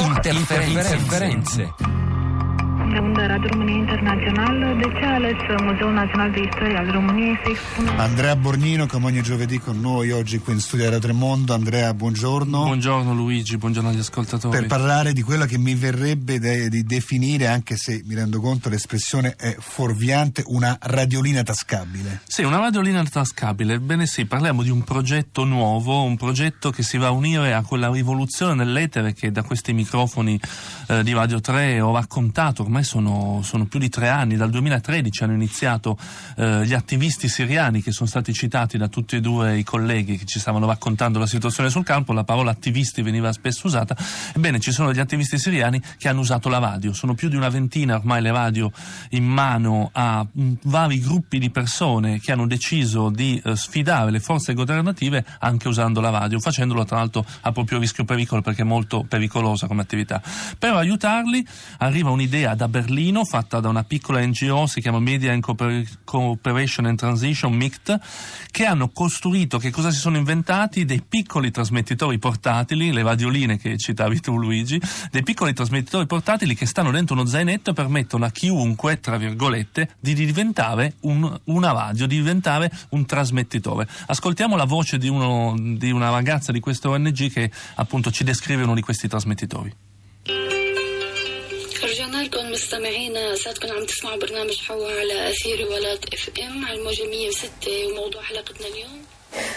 Interferenze. Interferenze. Radio România Internațională, de ce ales Muzeul Nazionale de Istoria al României să expună? Andrea Bornino, come ogni giovedì con noi oggi qui in studio a Radio Tremondo. Andrea, buongiorno. Buongiorno Luigi, buongiorno agli ascoltatori. Per parlare di quello che mi verrebbe de, di definire, anche se mi rendo conto l'espressione è fuorviante, una radiolina tascabile. Sì, una radiolina tascabile. Ebbene sì, parliamo di un progetto nuovo, un progetto che si va a unire a quella rivoluzione nell'etere che da questi microfoni eh, di Radio 3 ho raccontato ormai ormai sono, sono, più di tre anni, dal 2013 hanno iniziato eh, gli attivisti siriani che sono stati citati da tutti e due i colleghi che ci stavano raccontando la situazione sul campo, la parola attivisti veniva spesso usata, ebbene ci sono degli attivisti siriani che hanno usato la radio, sono più di una ventina ormai le radio in mano a mm, vari gruppi di persone che hanno deciso di eh, sfidare le forze governative anche usando la radio, facendolo tra l'altro a proprio rischio pericolo perché è molto pericolosa come attività. Per aiutarli arriva un'idea da Berlino fatta da una piccola NGO, si chiama Media and Cooperation and Transition, MICT, che hanno costruito, che cosa si sono inventati? Dei piccoli trasmettitori portatili, le radioline che citavi tu Luigi, dei piccoli trasmettitori portatili che stanno dentro uno zainetto e permettono a chiunque, tra virgolette, di diventare un, una radio, di diventare un trasmettitore. Ascoltiamo la voce di, uno, di una ragazza di questa ONG che appunto ci descrive uno di questi trasmettitori. رجعنا لكم مستمعينا سعدكم عم تسمعوا برنامج حوا على اثير ولات اف ام على الموجه 106 وموضوع حلقتنا اليوم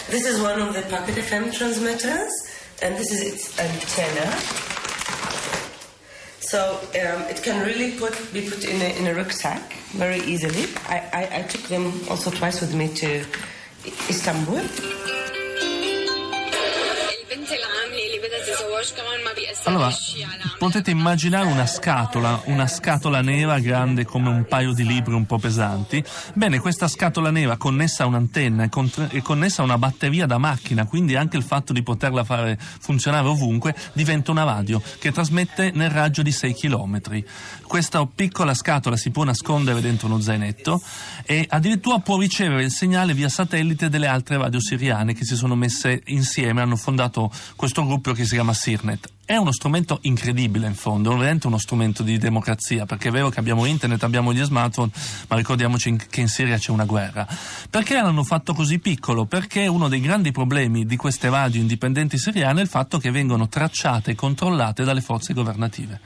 This is one of the Pocket FM transmitters and this is its antenna. So um, it can really put, be put in a, in a rucksack very easily. I, I, I took them also twice with me to Istanbul. Allora, potete immaginare una scatola, una scatola nera grande come un paio di libri un po' pesanti? Bene, questa scatola nera connessa a un'antenna e connessa a una batteria da macchina, quindi anche il fatto di poterla fare funzionare ovunque, diventa una radio che trasmette nel raggio di 6 km. Questa piccola scatola si può nascondere dentro uno zainetto e addirittura può ricevere il segnale via satellite delle altre radio siriane che si sono messe insieme, hanno fondato questo gruppo che si chiama Sirnet. È uno strumento incredibile in fondo, è veramente uno strumento di democrazia, perché è vero che abbiamo internet, abbiamo gli smartphone, ma ricordiamoci che in Siria c'è una guerra. Perché l'hanno fatto così piccolo? Perché uno dei grandi problemi di queste radio indipendenti siriane è il fatto che vengono tracciate e controllate dalle forze governative.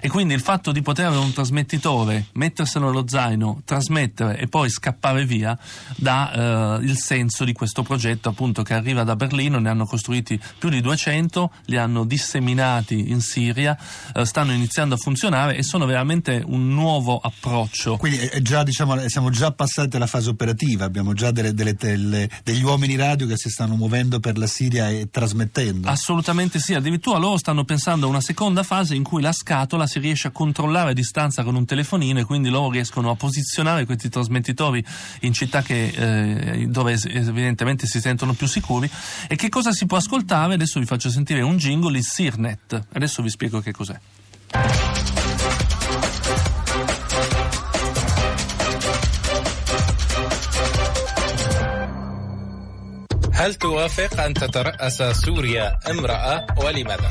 E quindi il fatto di poter avere un trasmettitore, metterselo nello zaino, trasmettere e poi scappare via, dà eh, il senso di questo progetto appunto che arriva da Berlino, ne hanno costruiti più di 200, li hanno disseminati in Siria eh, stanno iniziando a funzionare e sono veramente un nuovo approccio. Quindi già, diciamo, siamo già passati alla fase operativa, abbiamo già delle, delle, delle, degli uomini radio che si stanno muovendo per la Siria e trasmettendo. Assolutamente sì, addirittura loro stanno pensando a una seconda fase in cui la scatola si riesce a controllare a distanza con un telefonino e quindi loro riescono a posizionare questi trasmettitori in città che, eh, dove evidentemente si sentono più sicuri. E che cosa si può ascoltare? Adesso vi faccio sentire un jingle, il Sirne net. Adesso vi spiego che cos'è. هل توافق أن تترأس سوريا امرأة ولماذا؟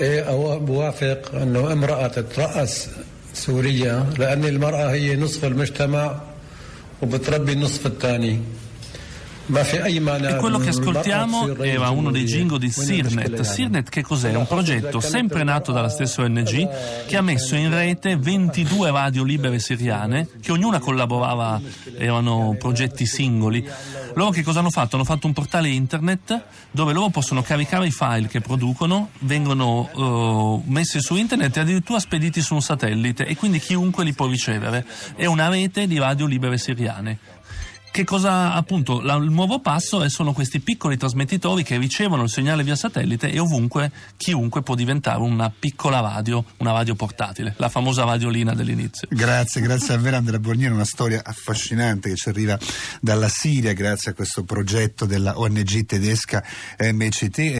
إيه بوافق أنه امرأة تترأس سوريا لأن المرأة هي نصف المجتمع وبتربي النصف الثاني E quello che ascoltiamo era uno dei jingle di Sirnet. Sirnet che cos'è? È un progetto sempre nato dalla stessa ONG che ha messo in rete 22 radio libere siriane che ognuna collaborava, erano progetti singoli. Loro che cosa hanno fatto? Hanno fatto un portale internet dove loro possono caricare i file che producono, vengono uh, messi su internet e addirittura spediti su un satellite e quindi chiunque li può ricevere. È una rete di radio libere siriane. Che cosa appunto la, il nuovo passo è, sono questi piccoli trasmettitori che ricevono il segnale via satellite e ovunque chiunque può diventare una piccola radio, una radio portatile, la famosa radiolina dell'inizio. Grazie, grazie a Vera Andrea Borniero, una storia affascinante che ci arriva dalla Siria grazie a questo progetto della ONG tedesca MCT.